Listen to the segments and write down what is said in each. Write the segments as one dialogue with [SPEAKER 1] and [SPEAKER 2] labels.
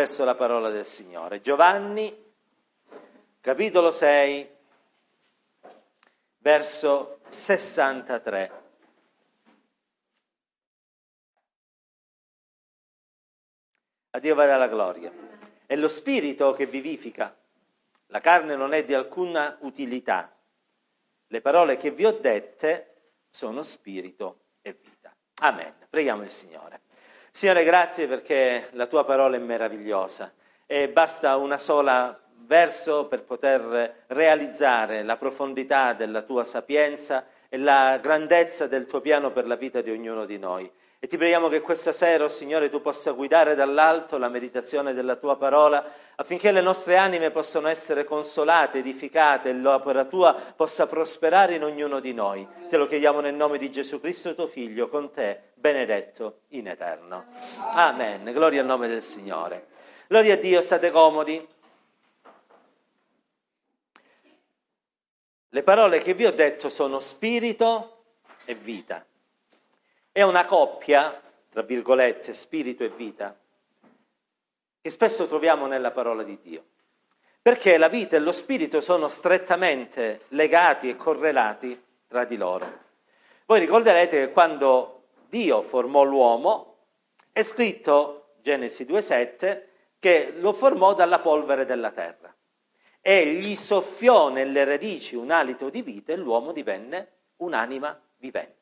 [SPEAKER 1] verso la parola del Signore. Giovanni, capitolo 6, verso 63. A Dio vada la gloria. È lo spirito che vivifica. La carne non è di alcuna utilità. Le parole che vi ho dette sono spirito e vita. Amen. Preghiamo il Signore. Signore, grazie perché la tua parola è meravigliosa e basta una sola verso per poter realizzare la profondità della tua sapienza e la grandezza del tuo piano per la vita di ognuno di noi. E ti preghiamo che questa sera, oh Signore, tu possa guidare dall'alto la meditazione della tua parola affinché le nostre anime possano essere consolate, edificate e l'opera tua possa prosperare in ognuno di noi. Te lo chiediamo nel nome di Gesù Cristo, tuo Figlio, con te, benedetto in eterno. Amen. Gloria al nome del Signore. Gloria a Dio, state comodi. Le parole che vi ho detto sono spirito e vita. È una coppia, tra virgolette, spirito e vita, che spesso troviamo nella parola di Dio. Perché la vita e lo spirito sono strettamente legati e correlati tra di loro. Voi ricorderete che quando Dio formò l'uomo, è scritto, Genesi 2,7, che lo formò dalla polvere della terra e gli soffiò nelle radici un alito di vita e l'uomo divenne un'anima vivente.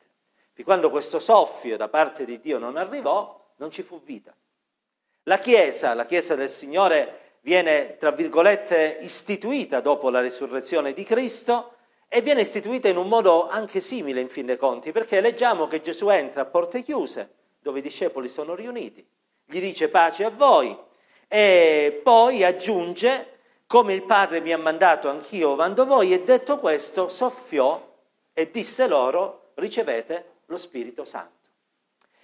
[SPEAKER 1] Di quando questo soffio da parte di Dio non arrivò, non ci fu vita. La Chiesa, la Chiesa del Signore, viene, tra virgolette, istituita dopo la risurrezione di Cristo e viene istituita in un modo anche simile, in fin dei conti, perché leggiamo che Gesù entra a porte chiuse, dove i discepoli sono riuniti, gli dice pace a voi. E poi aggiunge, come il Padre mi ha mandato, anch'io mando voi, e detto questo, soffiò e disse loro, ricevete lo Spirito Santo.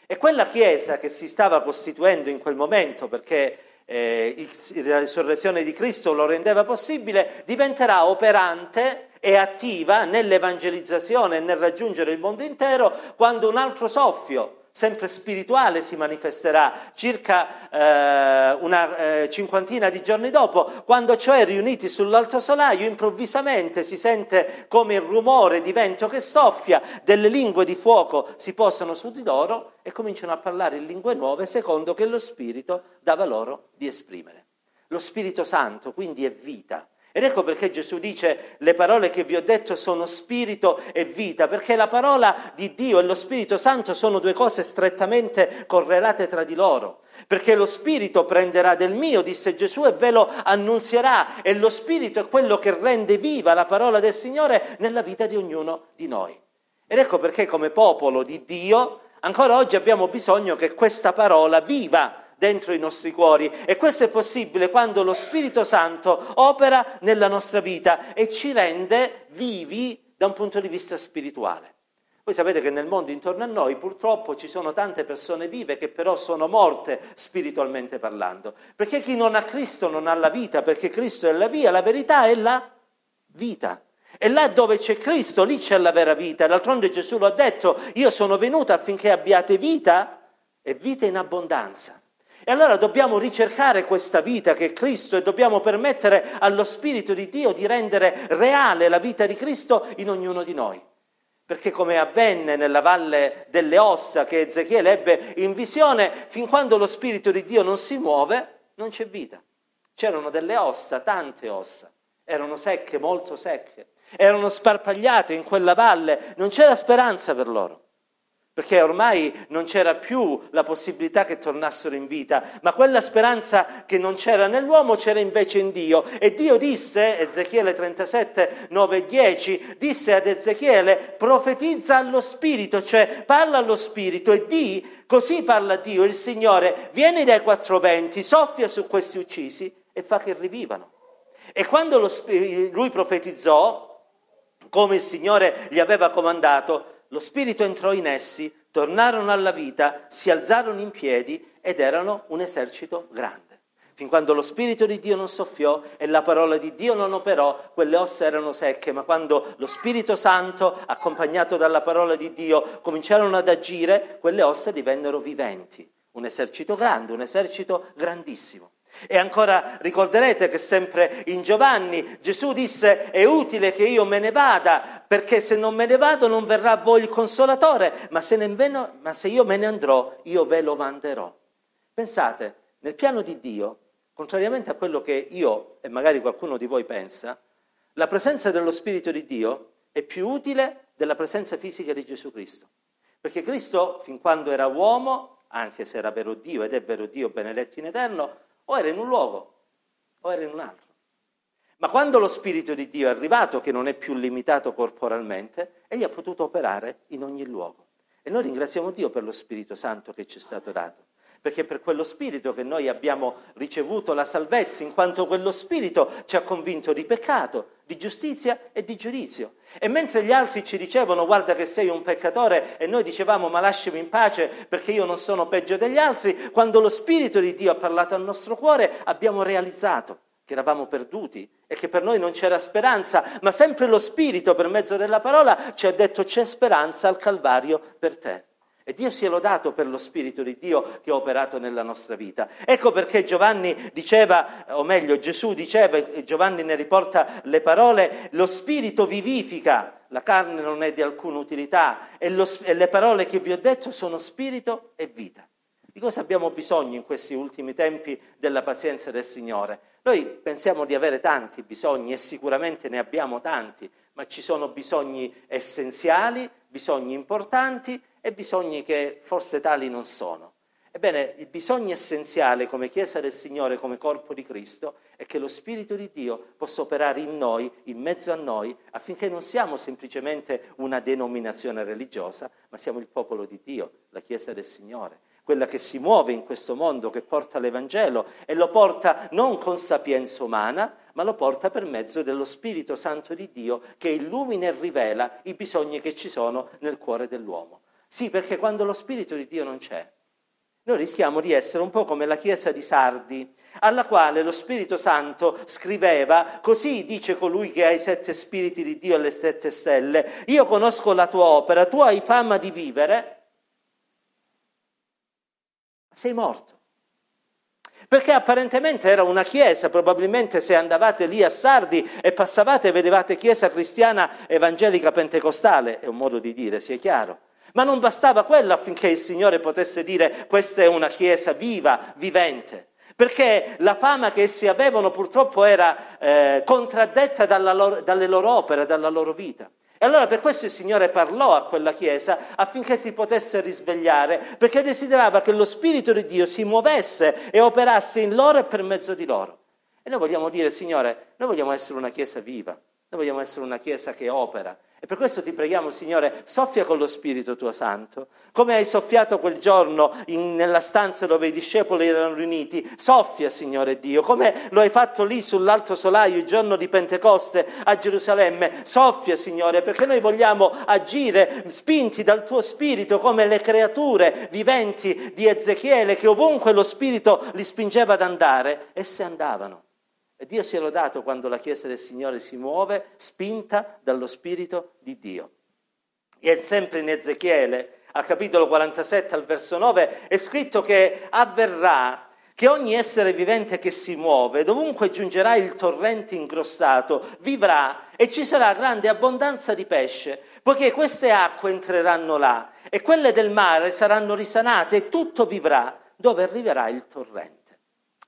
[SPEAKER 1] E quella Chiesa che si stava costituendo in quel momento, perché eh, la risurrezione di Cristo lo rendeva possibile, diventerà operante e attiva nell'evangelizzazione e nel raggiungere il mondo intero quando un altro soffio sempre spirituale si manifesterà circa eh, una eh, cinquantina di giorni dopo, quando cioè riuniti sull'alto solaio improvvisamente si sente come il rumore di vento che soffia, delle lingue di fuoco si posano su di loro e cominciano a parlare in lingue nuove secondo che lo Spirito dava loro di esprimere. Lo Spirito Santo quindi è vita, ed ecco perché Gesù dice le parole che vi ho detto sono spirito e vita, perché la parola di Dio e lo Spirito Santo sono due cose strettamente correlate tra di loro. Perché lo Spirito prenderà del mio, disse Gesù, e ve lo annunzierà. E lo Spirito è quello che rende viva la parola del Signore nella vita di ognuno di noi. Ed ecco perché come popolo di Dio ancora oggi abbiamo bisogno che questa parola viva dentro i nostri cuori e questo è possibile quando lo Spirito Santo opera nella nostra vita e ci rende vivi da un punto di vista spirituale. Voi sapete che nel mondo intorno a noi purtroppo ci sono tante persone vive che però sono morte spiritualmente parlando, perché chi non ha Cristo non ha la vita, perché Cristo è la via, la verità è la vita. E là dove c'è Cristo, lì c'è la vera vita. D'altronde Gesù lo ha detto, io sono venuto affinché abbiate vita e vita in abbondanza. E allora dobbiamo ricercare questa vita che è Cristo e dobbiamo permettere allo Spirito di Dio di rendere reale la vita di Cristo in ognuno di noi. Perché come avvenne nella valle delle ossa che Ezechiele ebbe in visione, fin quando lo Spirito di Dio non si muove, non c'è vita. C'erano delle ossa, tante ossa, erano secche, molto secche, erano sparpagliate in quella valle, non c'era speranza per loro perché ormai non c'era più la possibilità che tornassero in vita, ma quella speranza che non c'era nell'uomo c'era invece in Dio. E Dio disse, Ezechiele 37, 9 e 10, disse ad Ezechiele, profetizza allo Spirito, cioè parla allo Spirito e di, così parla Dio, il Signore, vieni dai quattro venti, soffia su questi uccisi e fa che rivivano. E quando lo, lui profetizzò, come il Signore gli aveva comandato, lo Spirito entrò in essi, tornarono alla vita, si alzarono in piedi ed erano un esercito grande. Fin quando lo Spirito di Dio non soffiò e la parola di Dio non operò, quelle ossa erano secche, ma quando lo Spirito Santo, accompagnato dalla parola di Dio, cominciarono ad agire, quelle ossa divennero viventi. Un esercito grande, un esercito grandissimo. E ancora ricorderete che sempre in Giovanni Gesù disse è utile che io me ne vada perché se non me ne vado non verrà a voi il consolatore, ma se, nemmeno, ma se io me ne andrò io ve lo manderò. Pensate, nel piano di Dio, contrariamente a quello che io e magari qualcuno di voi pensa, la presenza dello Spirito di Dio è più utile della presenza fisica di Gesù Cristo. Perché Cristo, fin quando era uomo, anche se era vero Dio ed è vero Dio benedetto in eterno, o era in un luogo o era in un altro. Ma quando lo Spirito di Dio è arrivato, che non è più limitato corporalmente, egli ha potuto operare in ogni luogo. E noi ringraziamo Dio per lo Spirito Santo che ci è stato dato perché è per quello Spirito che noi abbiamo ricevuto la salvezza, in quanto quello Spirito ci ha convinto di peccato, di giustizia e di giudizio. E mentre gli altri ci dicevano guarda che sei un peccatore e noi dicevamo ma lasciami in pace perché io non sono peggio degli altri, quando lo Spirito di Dio ha parlato al nostro cuore abbiamo realizzato che eravamo perduti e che per noi non c'era speranza, ma sempre lo Spirito per mezzo della parola ci ha detto c'è speranza al Calvario per te. E Dio sia lodato per lo Spirito di Dio che ha operato nella nostra vita. Ecco perché Giovanni diceva, o meglio Gesù diceva, e Giovanni ne riporta le parole, lo Spirito vivifica, la carne non è di alcuna utilità e, lo, e le parole che vi ho detto sono Spirito e vita. Di cosa abbiamo bisogno in questi ultimi tempi della pazienza del Signore? Noi pensiamo di avere tanti bisogni e sicuramente ne abbiamo tanti, ma ci sono bisogni essenziali, bisogni importanti e bisogni che forse tali non sono. Ebbene, il bisogno essenziale come Chiesa del Signore, come corpo di Cristo, è che lo Spirito di Dio possa operare in noi, in mezzo a noi, affinché non siamo semplicemente una denominazione religiosa, ma siamo il popolo di Dio, la Chiesa del Signore, quella che si muove in questo mondo, che porta l'Evangelo e lo porta non con sapienza umana, ma lo porta per mezzo dello Spirito Santo di Dio che illumina e rivela i bisogni che ci sono nel cuore dell'uomo. Sì, perché quando lo Spirito di Dio non c'è, noi rischiamo di essere un po' come la chiesa di Sardi, alla quale lo Spirito Santo scriveva, così dice colui che ha i sette spiriti di Dio e le sette stelle, io conosco la tua opera, tu hai fama di vivere, sei morto. Perché apparentemente era una chiesa, probabilmente se andavate lì a Sardi e passavate vedevate chiesa cristiana evangelica pentecostale, è un modo di dire, sia chiaro. Ma non bastava quello affinché il Signore potesse dire questa è una chiesa viva, vivente. Perché la fama che essi avevano purtroppo era eh, contraddetta loro, dalle loro opere, dalla loro vita. E allora per questo il Signore parlò a quella chiesa affinché si potesse risvegliare, perché desiderava che lo Spirito di Dio si muovesse e operasse in loro e per mezzo di loro. E noi vogliamo dire, Signore, noi vogliamo essere una chiesa viva, noi vogliamo essere una chiesa che opera, e per questo ti preghiamo, Signore, soffia con lo Spirito tuo Santo, come hai soffiato quel giorno in, nella stanza dove i discepoli erano riuniti, soffia, Signore Dio, come lo hai fatto lì sull'alto solaio il giorno di Pentecoste a Gerusalemme, soffia, Signore, perché noi vogliamo agire spinti dal tuo Spirito come le creature viventi di Ezechiele, che ovunque lo Spirito li spingeva ad andare, esse andavano. E Dio sia lodato quando la Chiesa del Signore si muove spinta dallo Spirito di Dio. E sempre in Ezechiele, al capitolo 47, al verso 9, è scritto che avverrà che ogni essere vivente che si muove, dovunque giungerà il torrente ingrossato, vivrà e ci sarà grande abbondanza di pesce, poiché queste acque entreranno là e quelle del mare saranno risanate e tutto vivrà dove arriverà il torrente.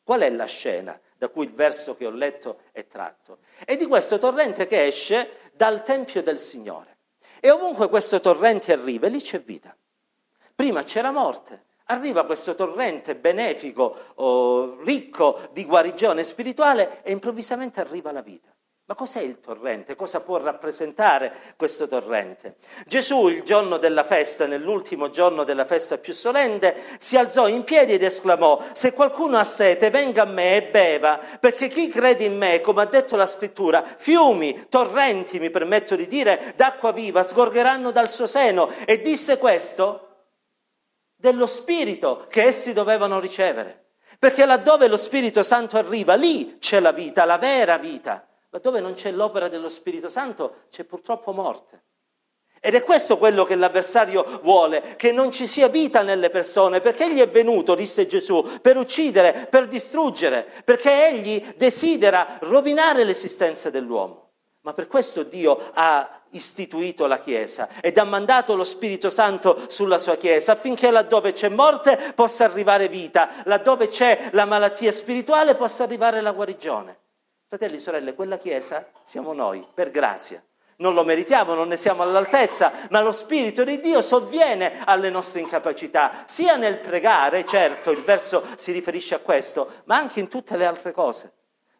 [SPEAKER 1] Qual è la scena? Da cui il verso che ho letto è tratto, è di questo torrente che esce dal Tempio del Signore. E ovunque questo torrente arriva, lì c'è vita. Prima c'era morte, arriva questo torrente benefico, oh, ricco di guarigione spirituale e improvvisamente arriva la vita. Ma cos'è il torrente? Cosa può rappresentare questo torrente? Gesù il giorno della festa, nell'ultimo giorno della festa più solenne, si alzò in piedi ed esclamò, se qualcuno ha sete venga a me e beva, perché chi crede in me, come ha detto la scrittura, fiumi, torrenti, mi permetto di dire, d'acqua viva sgorgeranno dal suo seno. E disse questo dello Spirito che essi dovevano ricevere. Perché laddove lo Spirito Santo arriva, lì c'è la vita, la vera vita. Laddove non c'è l'opera dello Spirito Santo c'è purtroppo morte. Ed è questo quello che l'avversario vuole, che non ci sia vita nelle persone, perché egli è venuto, disse Gesù, per uccidere, per distruggere, perché egli desidera rovinare l'esistenza dell'uomo. Ma per questo Dio ha istituito la Chiesa ed ha mandato lo Spirito Santo sulla sua Chiesa affinché laddove c'è morte possa arrivare vita, laddove c'è la malattia spirituale possa arrivare la guarigione. Fratelli e sorelle, quella Chiesa siamo noi, per grazia. Non lo meritiamo, non ne siamo all'altezza, ma lo Spirito di Dio sovviene alle nostre incapacità, sia nel pregare, certo, il verso si riferisce a questo, ma anche in tutte le altre cose.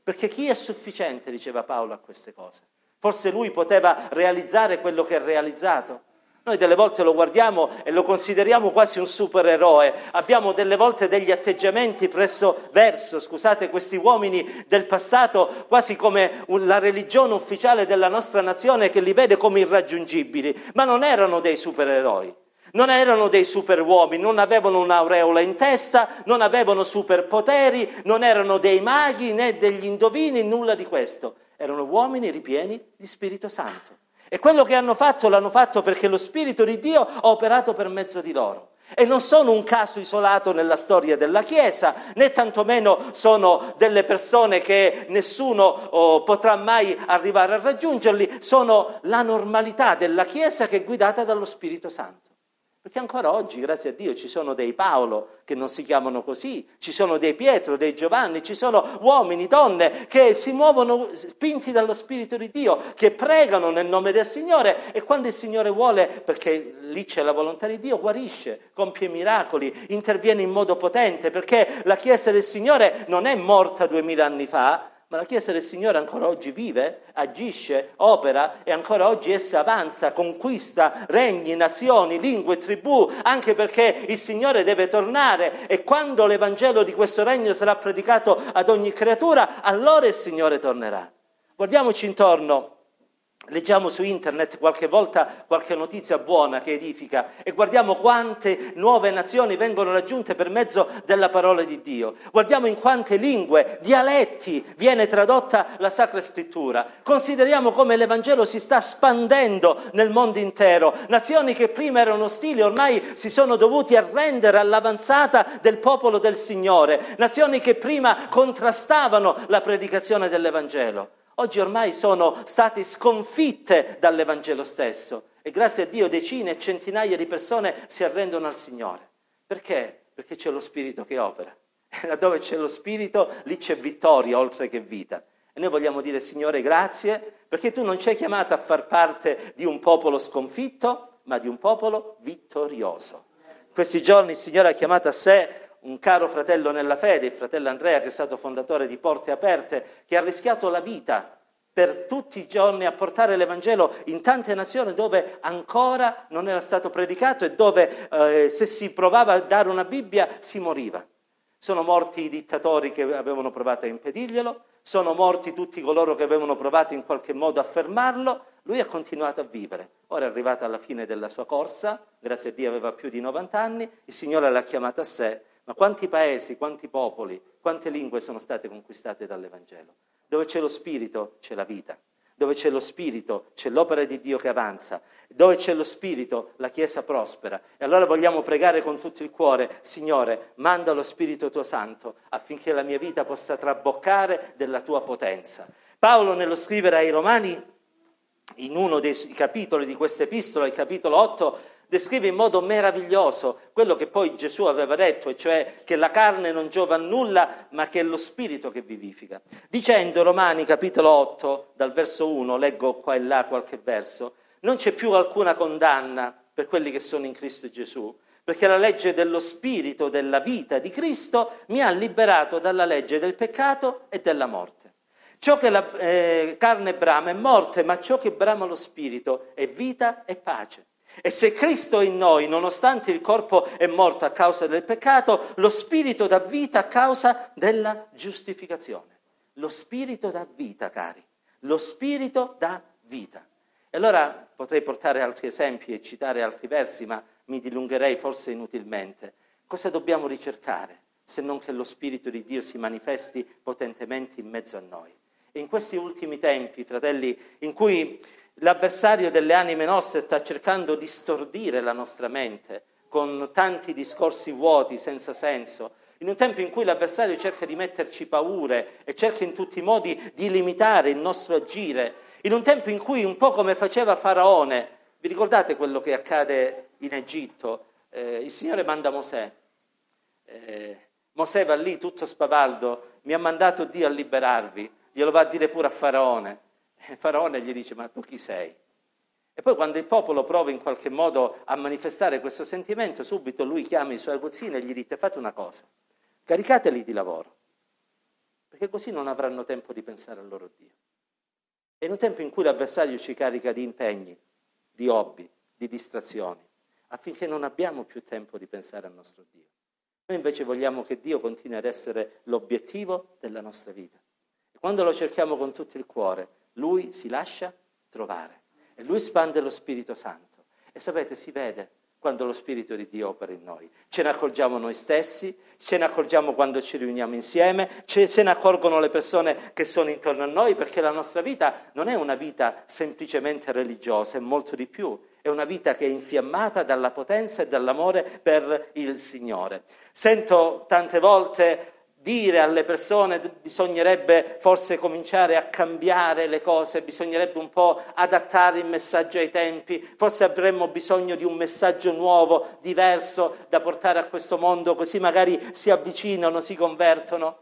[SPEAKER 1] Perché chi è sufficiente, diceva Paolo, a queste cose? Forse lui poteva realizzare quello che ha realizzato. Noi delle volte lo guardiamo e lo consideriamo quasi un supereroe, abbiamo delle volte degli atteggiamenti presso verso, scusate, questi uomini del passato quasi come la religione ufficiale della nostra nazione che li vede come irraggiungibili, ma non erano dei supereroi. Non erano dei superuomini, non avevano un'aureola in testa, non avevano superpoteri, non erano dei maghi né degli indovini, nulla di questo. Erano uomini ripieni di Spirito Santo. E quello che hanno fatto l'hanno fatto perché lo Spirito di Dio ha operato per mezzo di loro. E non sono un caso isolato nella storia della Chiesa, né tantomeno sono delle persone che nessuno oh, potrà mai arrivare a raggiungerli, sono la normalità della Chiesa che è guidata dallo Spirito Santo. Perché ancora oggi, grazie a Dio, ci sono dei Paolo che non si chiamano così, ci sono dei Pietro, dei Giovanni, ci sono uomini, donne che si muovono spinti dallo Spirito di Dio, che pregano nel nome del Signore e quando il Signore vuole, perché lì c'è la volontà di Dio, guarisce, compie miracoli, interviene in modo potente, perché la Chiesa del Signore non è morta duemila anni fa, ma la Chiesa del Signore ancora oggi vive, agisce, opera e ancora oggi essa avanza, conquista regni, nazioni, lingue, tribù, anche perché il Signore deve tornare e quando l'Evangelo di questo regno sarà predicato ad ogni creatura, allora il Signore tornerà. Guardiamoci intorno Leggiamo su internet qualche volta qualche notizia buona che edifica e guardiamo quante nuove nazioni vengono raggiunte per mezzo della parola di Dio. Guardiamo in quante lingue, dialetti viene tradotta la Sacra Scrittura. Consideriamo come l'Evangelo si sta spandendo nel mondo intero. Nazioni che prima erano ostili ormai si sono dovuti arrendere all'avanzata del popolo del Signore. Nazioni che prima contrastavano la predicazione dell'Evangelo oggi ormai sono state sconfitte dall'Evangelo stesso e grazie a Dio decine e centinaia di persone si arrendono al Signore. Perché? Perché c'è lo Spirito che opera. E laddove c'è lo Spirito, lì c'è vittoria oltre che vita. E noi vogliamo dire, Signore, grazie, perché tu non ci hai chiamato a far parte di un popolo sconfitto, ma di un popolo vittorioso. Questi giorni il Signore ha chiamato a sé un caro fratello nella fede, il fratello Andrea, che è stato fondatore di Porte Aperte, che ha rischiato la vita per tutti i giorni a portare l'Evangelo in tante nazioni dove ancora non era stato predicato e dove eh, se si provava a dare una Bibbia si moriva. Sono morti i dittatori che avevano provato a impedirglielo, sono morti tutti coloro che avevano provato in qualche modo a fermarlo, lui ha continuato a vivere. Ora è arrivato alla fine della sua corsa, grazie a Dio aveva più di 90 anni, il Signore l'ha chiamato a sé ma quanti paesi, quanti popoli, quante lingue sono state conquistate dall'Evangelo? Dove c'è lo Spirito c'è la vita, dove c'è lo Spirito c'è l'opera di Dio che avanza, dove c'è lo Spirito la Chiesa prospera. E allora vogliamo pregare con tutto il cuore, Signore, manda lo Spirito tuo Santo affinché la mia vita possa traboccare della tua potenza. Paolo nello scrivere ai Romani, in uno dei capitoli di questa epistola, il capitolo 8, descrive in modo meraviglioso quello che poi Gesù aveva detto, e cioè che la carne non giova a nulla, ma che è lo spirito che vivifica. Dicendo Romani capitolo 8, dal verso 1, leggo qua e là qualche verso, non c'è più alcuna condanna per quelli che sono in Cristo Gesù, perché la legge dello spirito, della vita di Cristo mi ha liberato dalla legge del peccato e della morte. Ciò che la eh, carne brama è morte, ma ciò che brama lo spirito è vita e pace. E se Cristo è in noi, nonostante il corpo è morto a causa del peccato, lo spirito dà vita a causa della giustificazione. Lo spirito dà vita, cari. Lo spirito dà vita. E allora potrei portare altri esempi e citare altri versi, ma mi dilungherei forse inutilmente. Cosa dobbiamo ricercare se non che lo Spirito di Dio si manifesti potentemente in mezzo a noi? E in questi ultimi tempi, fratelli, in cui l'avversario delle anime nostre sta cercando di stordire la nostra mente con tanti discorsi vuoti, senza senso, in un tempo in cui l'avversario cerca di metterci paure e cerca in tutti i modi di limitare il nostro agire, in un tempo in cui un po' come faceva Faraone, vi ricordate quello che accade in Egitto? Eh, il Signore manda Mosè, eh, Mosè va lì tutto spavaldo, mi ha mandato Dio a liberarvi, glielo va a dire pure a Faraone. E Faraone gli dice, ma tu chi sei? E poi quando il popolo prova in qualche modo a manifestare questo sentimento, subito lui chiama i suoi aguzzini e gli dice, fate una cosa, caricateli di lavoro, perché così non avranno tempo di pensare al loro Dio. E in un tempo in cui l'avversario ci carica di impegni, di hobby, di distrazioni, affinché non abbiamo più tempo di pensare al nostro Dio. Noi invece vogliamo che Dio continui ad essere l'obiettivo della nostra vita. E quando lo cerchiamo con tutto il cuore, Lui si lascia trovare e Lui spande lo Spirito Santo. E sapete, si vede quando lo Spirito di Dio opera in noi. Ce ne accorgiamo noi stessi, ce ne accorgiamo quando ci riuniamo insieme, ce, ne accorgono le persone che sono intorno a noi, perché la nostra vita non è una vita semplicemente religiosa, è molto di più. È una vita che è infiammata dalla potenza e dall'amore per il Signore. Sento tante volte dire alle persone bisognerebbe forse cominciare a cambiare le cose, bisognerebbe un po' adattare il messaggio ai tempi, forse avremmo bisogno di un messaggio nuovo, diverso da portare a questo mondo, così magari si avvicinano, si convertono.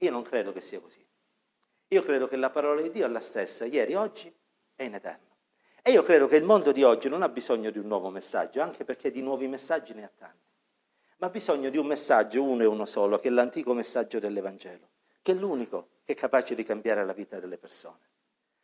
[SPEAKER 1] Io non credo che sia così. Io credo che la parola di Dio è la stessa, ieri, oggi e in eterno. E io credo che il mondo di oggi non ha bisogno di un nuovo messaggio, anche perché di nuovi messaggi ne ha tanti ma ha bisogno di un messaggio, uno e uno solo, che è l'antico messaggio dell'Evangelo, che è l'unico che è capace di cambiare la vita delle persone.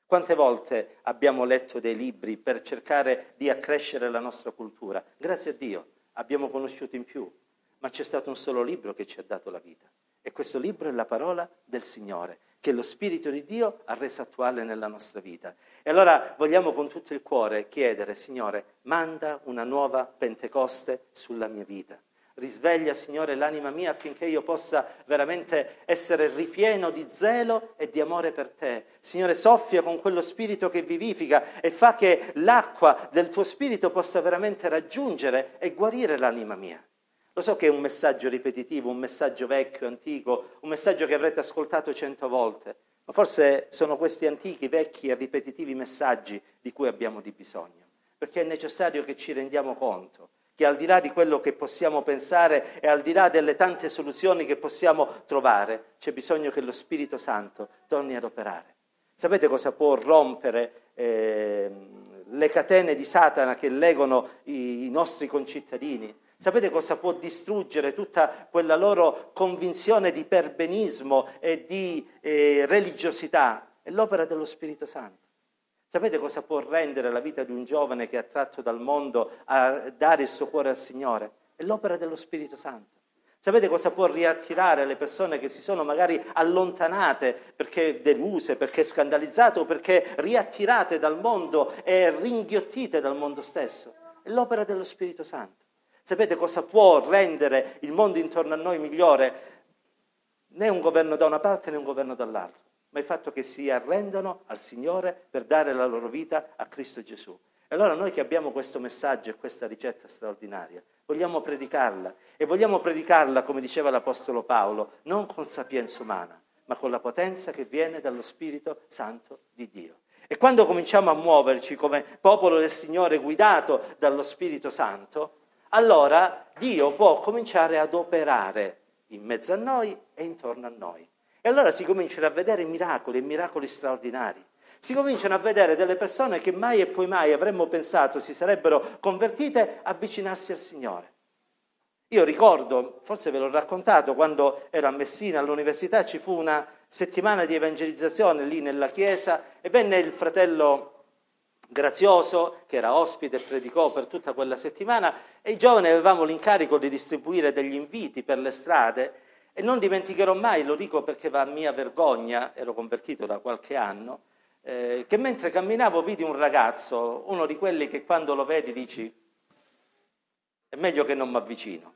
[SPEAKER 1] Quante volte abbiamo letto dei libri per cercare di accrescere la nostra cultura? Grazie a Dio abbiamo conosciuto in più, ma c'è stato un solo libro che ci ha dato la vita. E questo libro è la parola del Signore, che lo Spirito di Dio ha reso attuale nella nostra vita. E allora vogliamo con tutto il cuore chiedere, Signore, manda una nuova Pentecoste sulla mia vita. Risveglia, Signore, l'anima mia affinché io possa veramente essere ripieno di zelo e di amore per te. Signore, soffia con quello spirito che vivifica e fa che l'acqua del tuo spirito possa veramente raggiungere e guarire l'anima mia. Lo so che è un messaggio ripetitivo, un messaggio vecchio, antico, un messaggio che avrete ascoltato cento volte, ma forse sono questi antichi, vecchi e ripetitivi messaggi di cui abbiamo di bisogno, perché è necessario che ci rendiamo conto che al di là di quello che possiamo pensare e al di là delle tante soluzioni che possiamo trovare, c'è bisogno che lo Spirito Santo torni ad operare. Sapete cosa può rompere eh, le catene di Satana che legano i, i nostri concittadini? Sapete cosa può distruggere tutta quella loro convinzione di perbenismo e di eh, religiosità? È l'opera dello Spirito Santo. Sapete cosa può rendere la vita di un giovane che è attratto dal mondo a dare il suo cuore al Signore? È l'opera dello Spirito Santo. Sapete cosa può riattirare le persone che si sono magari allontanate perché deluse, perché scandalizzate o perché riattirate dal mondo e ringhiottite dal mondo stesso? È l'opera dello Spirito Santo. Sapete cosa può rendere il mondo intorno a noi migliore? Né un governo da una parte né un governo dall'altra ma il fatto che si arrendano al Signore per dare la loro vita a Cristo Gesù. E allora noi che abbiamo questo messaggio e questa ricetta straordinaria, vogliamo predicarla e vogliamo predicarla, come diceva l'Apostolo Paolo, non con sapienza umana, ma con la potenza che viene dallo Spirito Santo di Dio. E quando cominciamo a muoverci come popolo del Signore guidato dallo Spirito Santo, allora Dio può cominciare ad operare in mezzo a noi e intorno a noi. E allora si cominciano a vedere miracoli e miracoli straordinari. Si cominciano a vedere delle persone che mai e poi mai avremmo pensato si sarebbero convertite avvicinarsi al Signore. Io ricordo, forse ve l'ho raccontato, quando ero a Messina all'università ci fu una settimana di evangelizzazione lì nella chiesa e venne il fratello Grazioso che era ospite e predicò per tutta quella settimana e i giovani avevamo l'incarico di distribuire degli inviti per le strade e non dimenticherò mai, lo dico perché va a mia vergogna, ero convertito da qualche anno, eh, che mentre camminavo vidi un ragazzo, uno di quelli che quando lo vedi dici è meglio che non mi avvicino,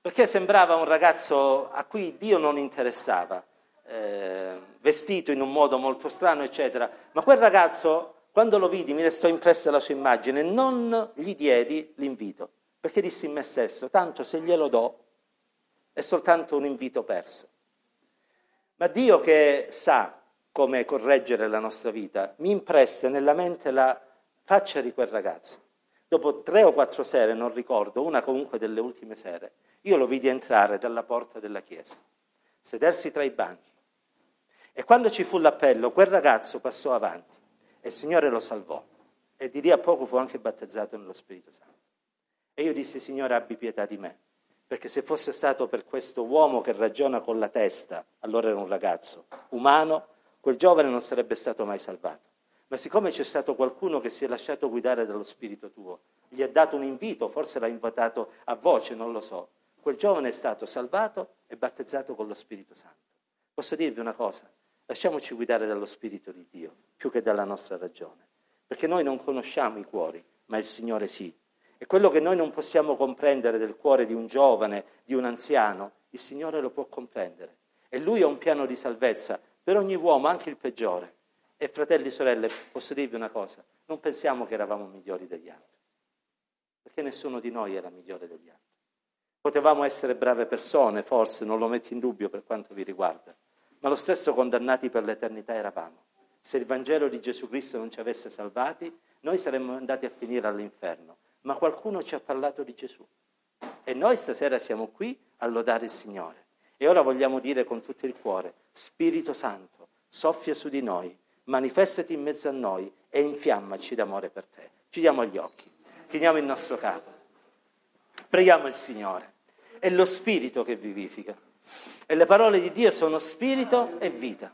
[SPEAKER 1] perché sembrava un ragazzo a cui Dio non interessava. Eh, vestito in un modo molto strano, eccetera. Ma quel ragazzo, quando lo vidi, mi restò impressa la sua immagine, non gli diedi l'invito, perché dissi in me stesso, tanto se glielo do, è soltanto un invito perso. Ma Dio che sa come correggere la nostra vita, mi impresse nella mente la faccia di quel ragazzo. Dopo tre o quattro sere, non ricordo, una comunque delle ultime sere, io lo vidi entrare dalla porta della chiesa, sedersi tra i banchi. E quando ci fu l'appello, quel ragazzo passò avanti e il Signore lo salvò. E di lì a poco fu anche battezzato nello Spirito Santo. E io dissi, Signore, abbi pietà di me, perché se fosse stato per questo uomo che ragiona con la testa, allora era un ragazzo umano, quel giovane non sarebbe stato mai salvato. Ma siccome c'è stato qualcuno che si è lasciato guidare dallo Spirito tuo, gli ha dato un invito, forse l'ha invitato a voce, non lo so, quel giovane è stato salvato e battezzato con lo Spirito Santo. Posso dirvi una cosa? Lasciamoci guidare dallo Spirito di Dio più che dalla nostra ragione, perché noi non conosciamo i cuori, ma il Signore sì. E quello che noi non possiamo comprendere del cuore di un giovane, di un anziano, il Signore lo può comprendere. E Lui ha un piano di salvezza per ogni uomo, anche il peggiore. E fratelli e sorelle, posso dirvi una cosa, non pensiamo che eravamo migliori degli altri, perché nessuno di noi era migliore degli altri. Potevamo essere brave persone, forse, non lo metto in dubbio per quanto vi riguarda, ma lo stesso condannati per l'eternità eravamo. Se il Vangelo di Gesù Cristo non ci avesse salvati, noi saremmo andati a finire all'inferno, ma qualcuno ci ha parlato di Gesù. E noi stasera siamo qui a lodare il Signore. E ora vogliamo dire con tutto il cuore, Spirito Santo, soffia su di noi, manifestati in mezzo a noi e infiammaci d'amore per te. Chiudiamo gli occhi, chiniamo il nostro capo, preghiamo il Signore. È lo Spirito che vivifica. E le parole di Dio sono spirito e vita.